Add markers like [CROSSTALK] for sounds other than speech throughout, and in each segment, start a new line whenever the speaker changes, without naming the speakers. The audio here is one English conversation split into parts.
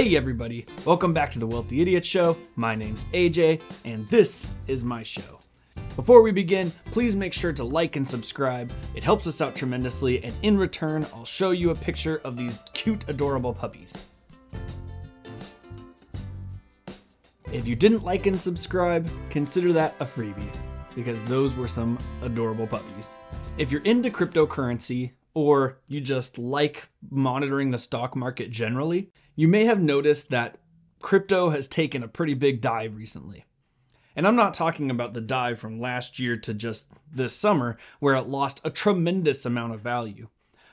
Hey, everybody. Welcome back to the Wealthy Idiot Show. My name's AJ, and this is my show. Before we begin, please make sure to like and subscribe. It helps us out tremendously, and in return, I'll show you a picture of these cute, adorable puppies. If you didn't like and subscribe, consider that a freebie, because those were some adorable puppies. If you're into cryptocurrency, or you just like monitoring the stock market generally, you may have noticed that crypto has taken a pretty big dive recently. And I'm not talking about the dive from last year to just this summer, where it lost a tremendous amount of value.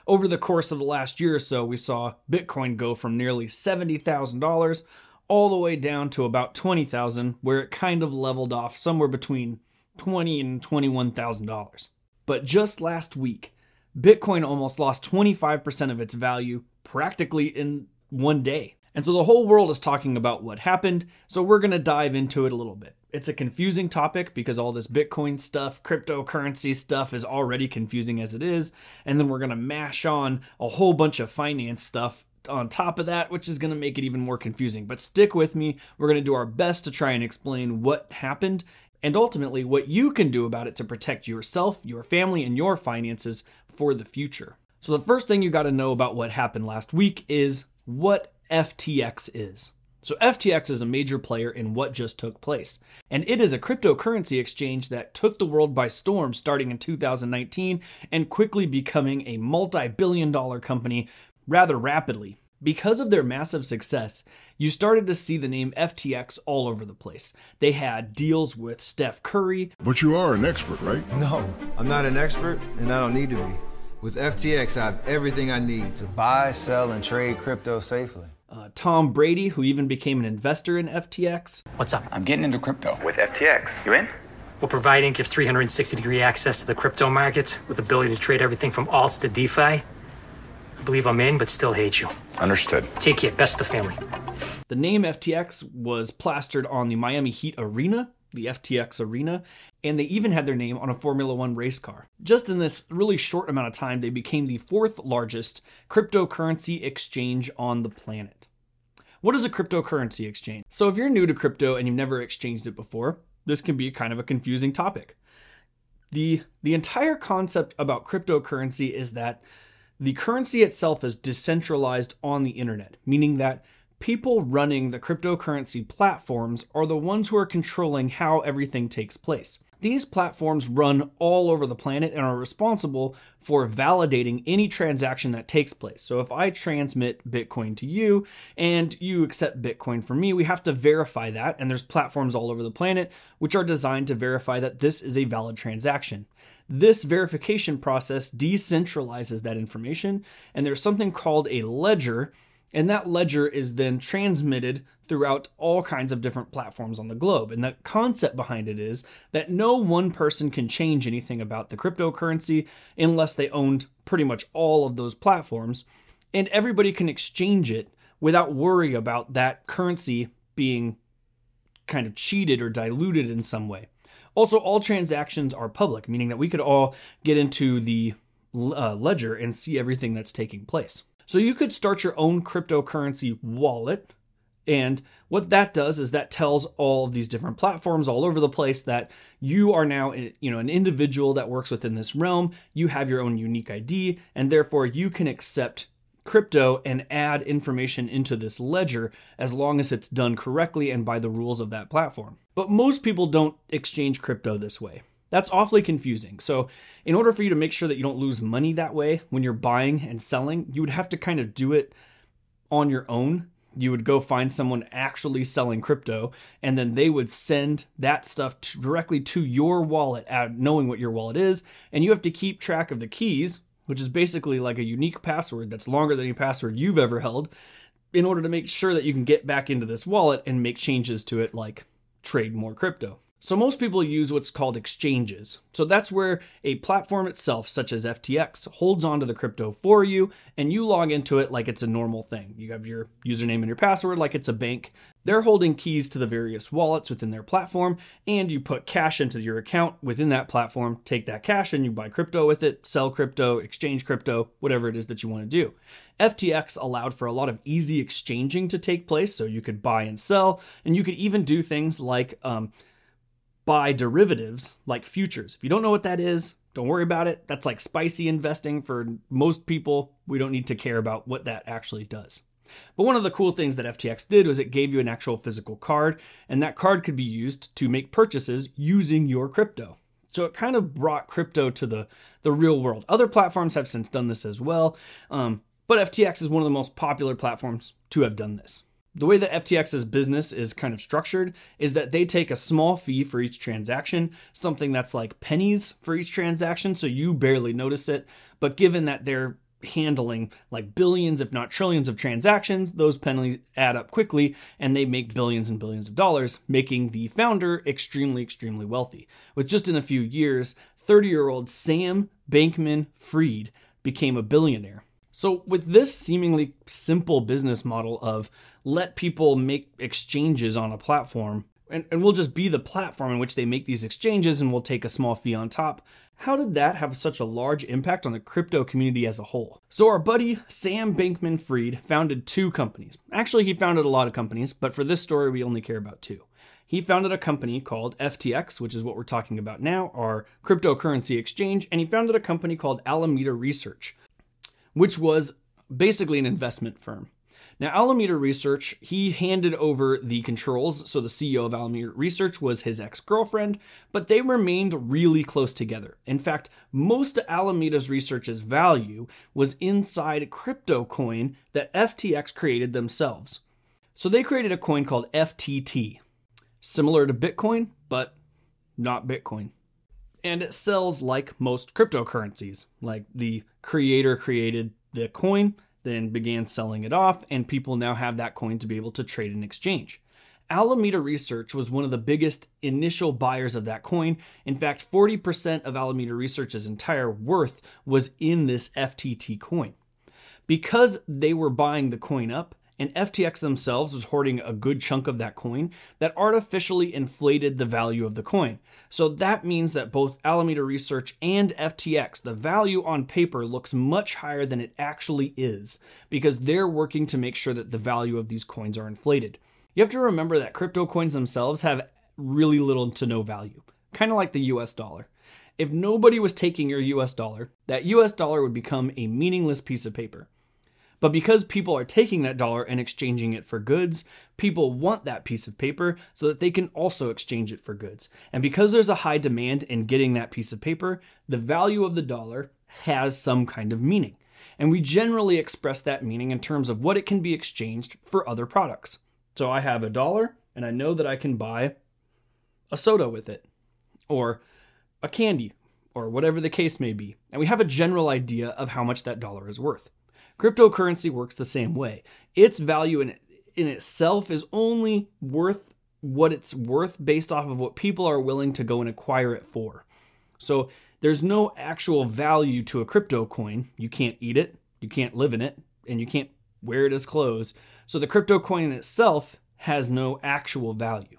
Over the course of the last year or so, we saw Bitcoin go from nearly $70,000 all the way down to about 20,000, where it kind of leveled off somewhere between 20 and $21,000. But just last week, Bitcoin almost lost 25% of its value practically in one day. And so the whole world is talking about what happened, so we're going to dive into it a little bit. It's a confusing topic because all this Bitcoin stuff, cryptocurrency stuff is already confusing as it is, and then we're going to mash on a whole bunch of finance stuff on top of that, which is going to make it even more confusing. But stick with me. We're going to do our best to try and explain what happened and ultimately what you can do about it to protect yourself, your family, and your finances for the future. So, the first thing you got to know about what happened last week is what FTX is. So, FTX is a major player in what just took place. And it is a cryptocurrency exchange that took the world by storm starting in 2019 and quickly becoming a multi billion dollar company rather rapidly. Because of their massive success, you started to see the name FTX all over the place. They had deals with Steph Curry.
But you are an expert, right?
No, I'm not an expert, and I don't need to be. With FTX, I have everything I need to buy, sell, and trade crypto safely.
Uh, Tom Brady, who even became an investor in FTX.
What's up?
I'm getting into crypto.
With FTX. You in?
What providing gives 360 degree access to the crypto markets with the ability to trade everything from alts to DeFi. I believe I'm in, but still hate you.
Understood.
Take care. Best of the family.
The name FTX was plastered on the Miami Heat Arena, the FTX Arena, and they even had their name on a Formula One race car. Just in this really short amount of time, they became the fourth largest cryptocurrency exchange on the planet. What is a cryptocurrency exchange? So, if you're new to crypto and you've never exchanged it before, this can be kind of a confusing topic. The, the entire concept about cryptocurrency is that the currency itself is decentralized on the internet, meaning that people running the cryptocurrency platforms are the ones who are controlling how everything takes place. These platforms run all over the planet and are responsible for validating any transaction that takes place. So if I transmit Bitcoin to you and you accept Bitcoin from me, we have to verify that. And there's platforms all over the planet which are designed to verify that this is a valid transaction. This verification process decentralizes that information, and there's something called a ledger and that ledger is then transmitted throughout all kinds of different platforms on the globe. And the concept behind it is that no one person can change anything about the cryptocurrency unless they owned pretty much all of those platforms. And everybody can exchange it without worry about that currency being kind of cheated or diluted in some way. Also, all transactions are public, meaning that we could all get into the uh, ledger and see everything that's taking place. So you could start your own cryptocurrency wallet. And what that does is that tells all of these different platforms all over the place that you are now, eh, you know, an individual that works within this realm. You have your own unique ID, and therefore you can accept crypto and add information into this ledger as long as it's done correctly and by the rules of that platform. But most people don't exchange crypto this way. That's awfully confusing. So, in order for you to make sure that you don't lose money that way when you're buying and selling, you would have to kind of do it on your own. You would go find someone actually selling crypto, and then they would send that stuff to, directly to your wallet, uh, knowing what your wallet is. And you have to keep track of the keys, which is basically like a unique password that's longer than any password you've ever held, in order to make sure that you can get back into this wallet and make changes to it, like trade more crypto. So most people use what's called exchanges. So that's where a platform itself, such as FTX, holds onto the crypto for you and you log into it like it's a normal thing. You have your username and your password like it's a bank. They're holding keys to the various wallets within their platform and you put cash into your account within that platform, take that cash and you buy crypto with it, sell crypto, exchange crypto, whatever it is that you want to do. FTX allowed for a lot of easy exchanging to take place so you could buy and sell and you could even do things like um, buy derivatives like futures. If you don't know what that is, don't worry about it. That's like spicy investing for most people. We don't need to care about what that actually does. But one of the cool things that FTX did was it gave you an actual physical card, and that card could be used to make purchases using your crypto. So it kind of brought crypto to the, the real world. Other platforms have since done this as well, um, but FTX is one of the most popular platforms to have done this the way that FTX's business is kind of structured is that they take a small fee for each transaction, something that's like pennies for each transaction, so you barely notice it. But given that they're handling like billions, if not trillions of transactions, those pennies add up quickly and they make billions and billions of dollars, making the founder extremely, extremely wealthy. With just in a few years, 30 year old Sam Bankman Fried became a billionaire. So, with this seemingly simple business model of let people make exchanges on a platform, and, and we'll just be the platform in which they make these exchanges and we'll take a small fee on top, how did that have such a large impact on the crypto community as a whole? So, our buddy Sam Bankman Fried founded two companies. Actually, he founded a lot of companies, but for this story, we only care about two. He founded a company called FTX, which is what we're talking about now, our cryptocurrency exchange, and he founded a company called Alameda Research, which was basically an investment firm. Now, Alameda Research, he handed over the controls. So, the CEO of Alameda Research was his ex girlfriend, but they remained really close together. In fact, most of Alameda's research's value was inside a crypto coin that FTX created themselves. So, they created a coin called FTT, similar to Bitcoin, but not Bitcoin and it sells like most cryptocurrencies. Like the creator created the coin, then began selling it off, and people now have that coin to be able to trade and exchange. Alameda Research was one of the biggest initial buyers of that coin. In fact, 40% of Alameda Research's entire worth was in this FTT coin. Because they were buying the coin up, and FTX themselves was hoarding a good chunk of that coin that artificially inflated the value of the coin. So that means that both Alameda Research and FTX, the value on paper looks much higher than it actually is because they're working to make sure that the value of these coins are inflated. You have to remember that crypto coins themselves have really little to no value, kind of like the US dollar. If nobody was taking your US dollar, that US dollar would become a meaningless piece of paper. But because people are taking that dollar and exchanging it for goods, people want that piece of paper so that they can also exchange it for goods. And because there's a high demand in getting that piece of paper, the value of the dollar has some kind of meaning. And we generally express that meaning in terms of what it can be exchanged for other products. So I have a dollar and I know that I can buy a soda with it, or a candy, or whatever the case may be. And we have a general idea of how much that dollar is worth. Cryptocurrency works the same way. Its value in, in itself is only worth what it's worth based off of what people are willing to go and acquire it for. So there's no actual value to a crypto coin. You can't eat it, you can't live in it, and you can't wear it as clothes. So the crypto coin in itself has no actual value.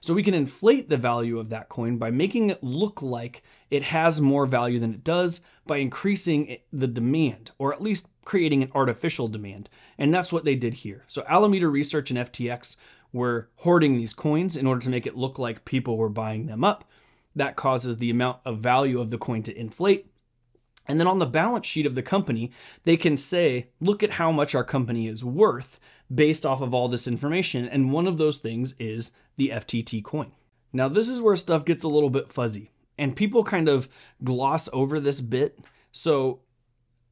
So we can inflate the value of that coin by making it look like it has more value than it does by increasing the demand, or at least creating an artificial demand. And that's what they did here. So Alameda Research and FTX were hoarding these coins in order to make it look like people were buying them up. That causes the amount of value of the coin to inflate. And then on the balance sheet of the company, they can say, look at how much our company is worth based off of all this information. And one of those things is the FTT coin. Now, this is where stuff gets a little bit fuzzy, and people kind of gloss over this bit. So,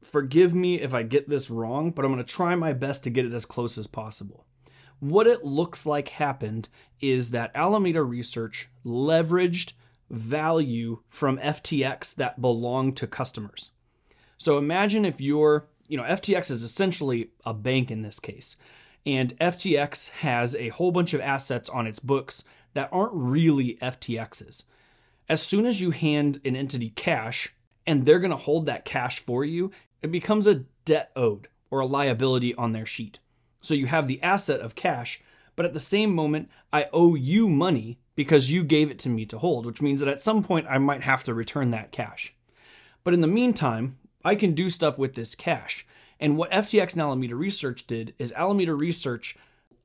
forgive me if I get this wrong, but I'm going to try my best to get it as close as possible. What it looks like happened is that Alameda Research leveraged value from FTX that belonged to customers. So imagine if you're, you know, FTX is essentially a bank in this case. And FTX has a whole bunch of assets on its books that aren't really FTXs. As soon as you hand an entity cash and they're going to hold that cash for you, it becomes a debt owed or a liability on their sheet. So you have the asset of cash, but at the same moment, I owe you money because you gave it to me to hold, which means that at some point I might have to return that cash. But in the meantime, I can do stuff with this cash. And what FTX and Alameda Research did is Alameda Research,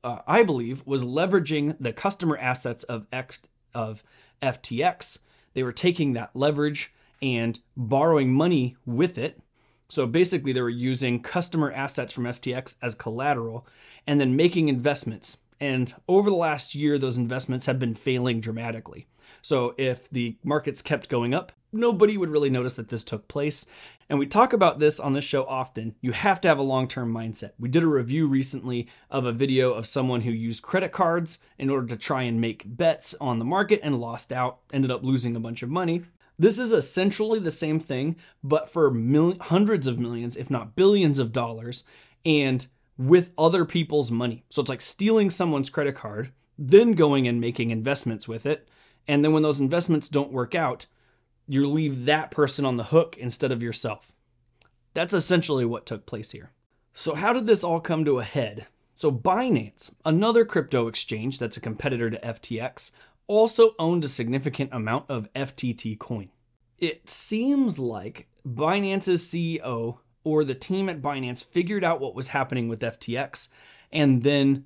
uh, I believe, was leveraging the customer assets of X, of FTX. They were taking that leverage and borrowing money with it. So basically, they were using customer assets from FTX as collateral and then making investments. And over the last year, those investments have been failing dramatically. So if the markets kept going up, nobody would really notice that this took place. And we talk about this on this show often. You have to have a long term mindset. We did a review recently of a video of someone who used credit cards in order to try and make bets on the market and lost out, ended up losing a bunch of money. This is essentially the same thing, but for mil- hundreds of millions, if not billions of dollars, and with other people's money. So it's like stealing someone's credit card, then going and making investments with it. And then when those investments don't work out, you leave that person on the hook instead of yourself. That's essentially what took place here. So, how did this all come to a head? So, Binance, another crypto exchange that's a competitor to FTX, also owned a significant amount of FTT coin. It seems like Binance's CEO or the team at Binance figured out what was happening with FTX and then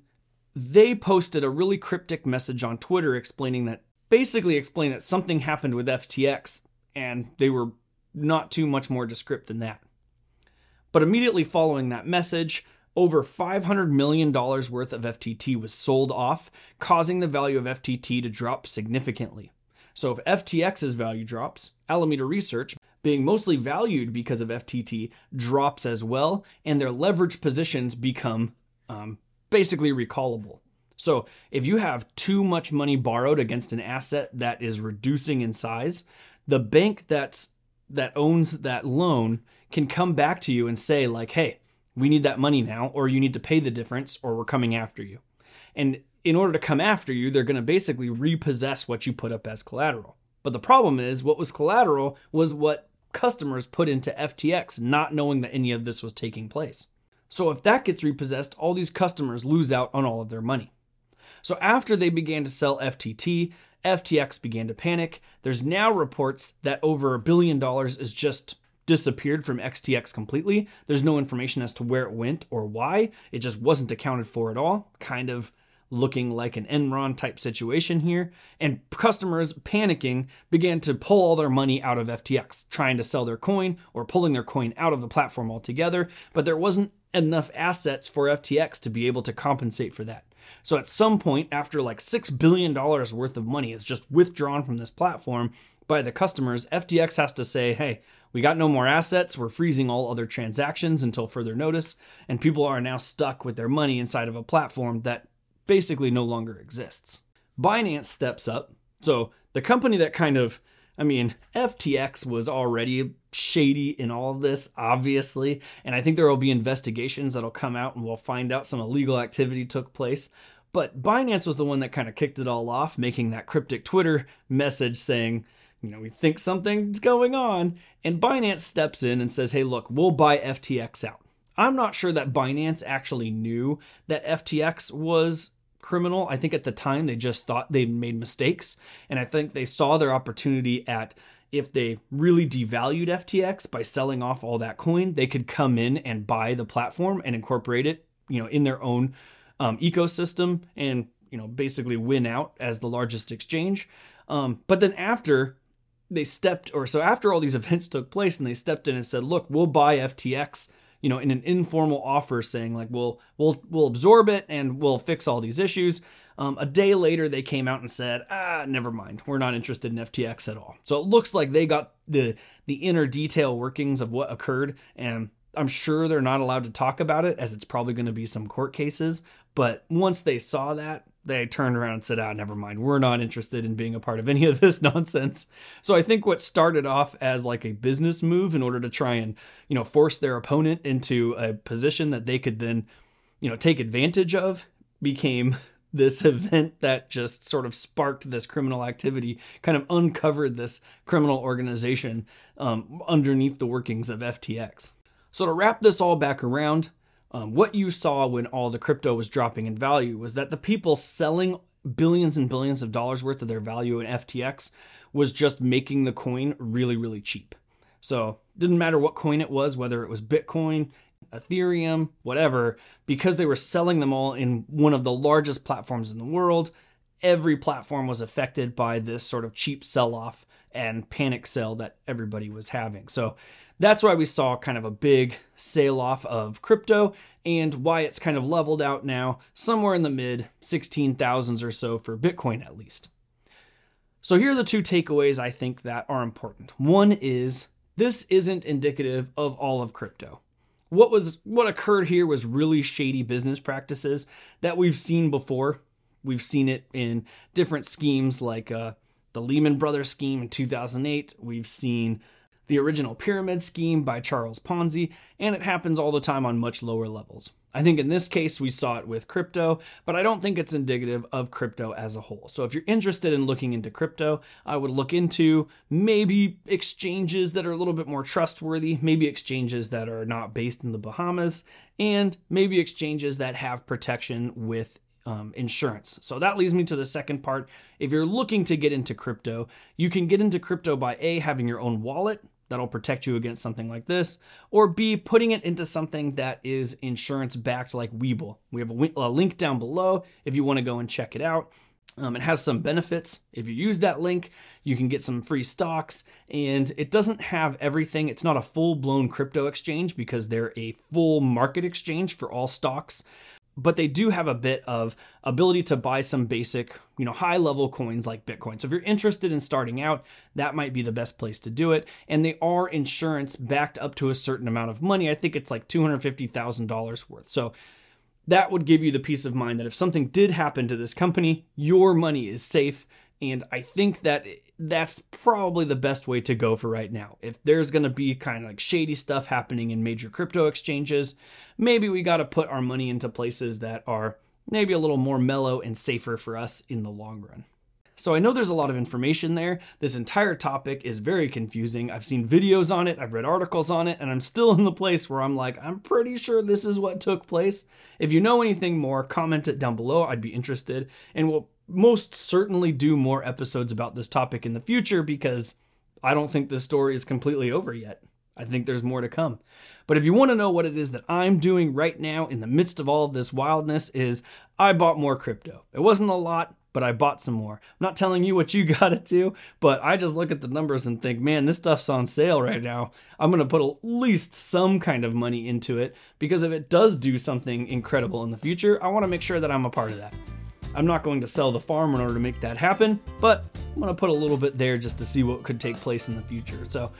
they posted a really cryptic message on Twitter explaining that basically explained that something happened with FTX and they were not too much more descriptive than that. But immediately following that message, over $500 million worth of FTT was sold off, causing the value of FTT to drop significantly. So, if FTX's value drops, Alameda Research, being mostly valued because of FTT, drops as well, and their leverage positions become um, basically recallable. So, if you have too much money borrowed against an asset that is reducing in size, the bank that's that owns that loan can come back to you and say like, "Hey, we need that money now or you need to pay the difference or we're coming after you." And in order to come after you, they're going to basically repossess what you put up as collateral. But the problem is what was collateral was what customers put into FTX not knowing that any of this was taking place. So if that gets repossessed, all these customers lose out on all of their money. So after they began to sell FTT, FTX began to panic. There's now reports that over a billion dollars is just disappeared from FTX completely. There's no information as to where it went or why. It just wasn't accounted for at all. Kind of looking like an Enron type situation here. And customers panicking began to pull all their money out of FTX, trying to sell their coin or pulling their coin out of the platform altogether. But there wasn't enough assets for FTX to be able to compensate for that. So at some point, after like $6 billion worth of money is just withdrawn from this platform by the customers, FTX has to say, hey, we got no more assets. We're freezing all other transactions until further notice. And people are now stuck with their money inside of a platform that basically no longer exists. Binance steps up. So the company that kind of I mean, FTX was already shady in all of this, obviously, and I think there will be investigations that'll come out and we'll find out some illegal activity took place. But Binance was the one that kind of kicked it all off, making that cryptic Twitter message saying, you know, we think something's going on. And Binance steps in and says, hey, look, we'll buy FTX out. I'm not sure that Binance actually knew that FTX was criminal. I think at the time they just thought they made mistakes. And I think they saw their opportunity at if they really devalued FTX by selling off all that coin, they could come in and buy the platform and incorporate it, you know, in their own um, ecosystem and you know basically win out as the largest exchange. Um, but then after they stepped, or so after all these [LAUGHS] events took place, and they stepped in and said, "Look, we'll buy FTX." You know, in an informal offer saying like, we'll we'll we'll absorb it and we'll fix all these issues. Um, a day later, they came out and said, ah, never mind, we're not interested in FTX at all. So it looks like they got the the inner detail workings of what occurred, and I'm sure they're not allowed to talk about it as it's probably going to be some court cases. But once they saw that, they turned around and said, ah, never mind. We're not interested in being a part of any of this [LAUGHS] nonsense. So I think what started off as like a business move in order to try and, you know, force their opponent into a position that they could then, you know, take advantage of became [LAUGHS] this event that just sort of sparked this criminal activity, kind of uncovered this criminal organization um, underneath the workings of FTX. So, to wrap this all back around, um, what you saw when all the crypto was dropping in value was that the people selling billions and billions of dollars worth of their value in FTX was just making the coin really, really cheap. So, didn't matter what coin it was, whether it was Bitcoin, Ethereum, whatever, because they were selling them all in one of the largest platforms in the world. Every platform was affected by this sort of cheap sell off and panic sell that everybody was having. So that's why we saw kind of a big sale off of crypto and why it's kind of leveled out now, somewhere in the mid 16,000s or so for Bitcoin at least. So here are the two takeaways I think that are important. One is this isn't indicative of all of crypto what was what occurred here was really shady business practices that we've seen before. We've seen it in different schemes like uh, the Lehman Brothers scheme in 2008. We've seen the original pyramid scheme by Charles Ponzi, and it happens all the time on much lower levels. I think in this case we saw it with crypto, but I don't think it's indicative of crypto as a whole. So if you're interested in looking into crypto, I would look into maybe exchanges that are a little bit more trustworthy, maybe exchanges that are not based in the Bahamas, and maybe exchanges that have protection with um, insurance. So that leads me to the second part. If you're looking to get into crypto, you can get into crypto by A, having your own wallet that'll protect you against something like this, or B, putting it into something that is insurance backed like Webull. We have a, a, link down below if you want to go and check it out. Um, it has some benefits. If you use that link, you can get some free stocks, and it doesn't have everything. It's not a full blown crypto exchange because they're a full market exchange for all stocks but they do have a bit of ability to buy some basic, you know, high level coins like Bitcoin. So if you're interested in starting out, that might be the best place to do it. And they are insurance backed up to a certain amount of money. I think it's like $250,000 worth. So that would give you the peace of mind that if something did happen to this company, your money is safe. And I think that that's probably the best way to go for right now. If there's going to be kind of like shady stuff happening in major crypto exchanges, maybe we got to put our money into places that are maybe a little more mellow and safer for us in the long run. So I know there's a lot of information there. This entire topic is very confusing. I've seen videos on it, I've read articles on it, and I'm still in the place where I'm like, I'm pretty sure this is what took place. If you know anything more, comment it down below. I'd be interested. And we'll most certainly do more episodes about this topic in the future because I don't think this story is completely over yet. I think there's more to come. But if you want to know what it is that I'm doing right now in the midst of all of this wildness is I bought more crypto. It wasn't a lot, but I bought some more. I'm not telling you what you [LAUGHS] got to do, but I just look at the numbers and think, man, this stuff's on sale right now. I'm going to put at least some kind of money into it because if it does do something incredible in the future, I want to make sure that I'm a part of that. I'm not going to sell the farm in order to make that happen, but I'm going to put a little bit there just to see what could take place in the future. So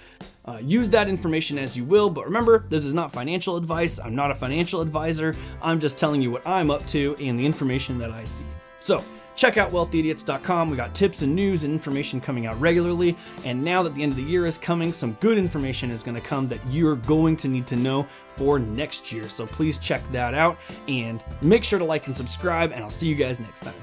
uh, use that information as you will, but remember, this is not financial advice. I'm not a financial advisor. I'm just telling you what I'm up to and the information that I see. So, Check out wealthyidiots.com. We got tips and news and information coming out regularly. And now that the end of the year is coming, some good information is going to come that you're going to need to know for next year. So please check that out and make sure to like and subscribe. And I'll see you guys next time.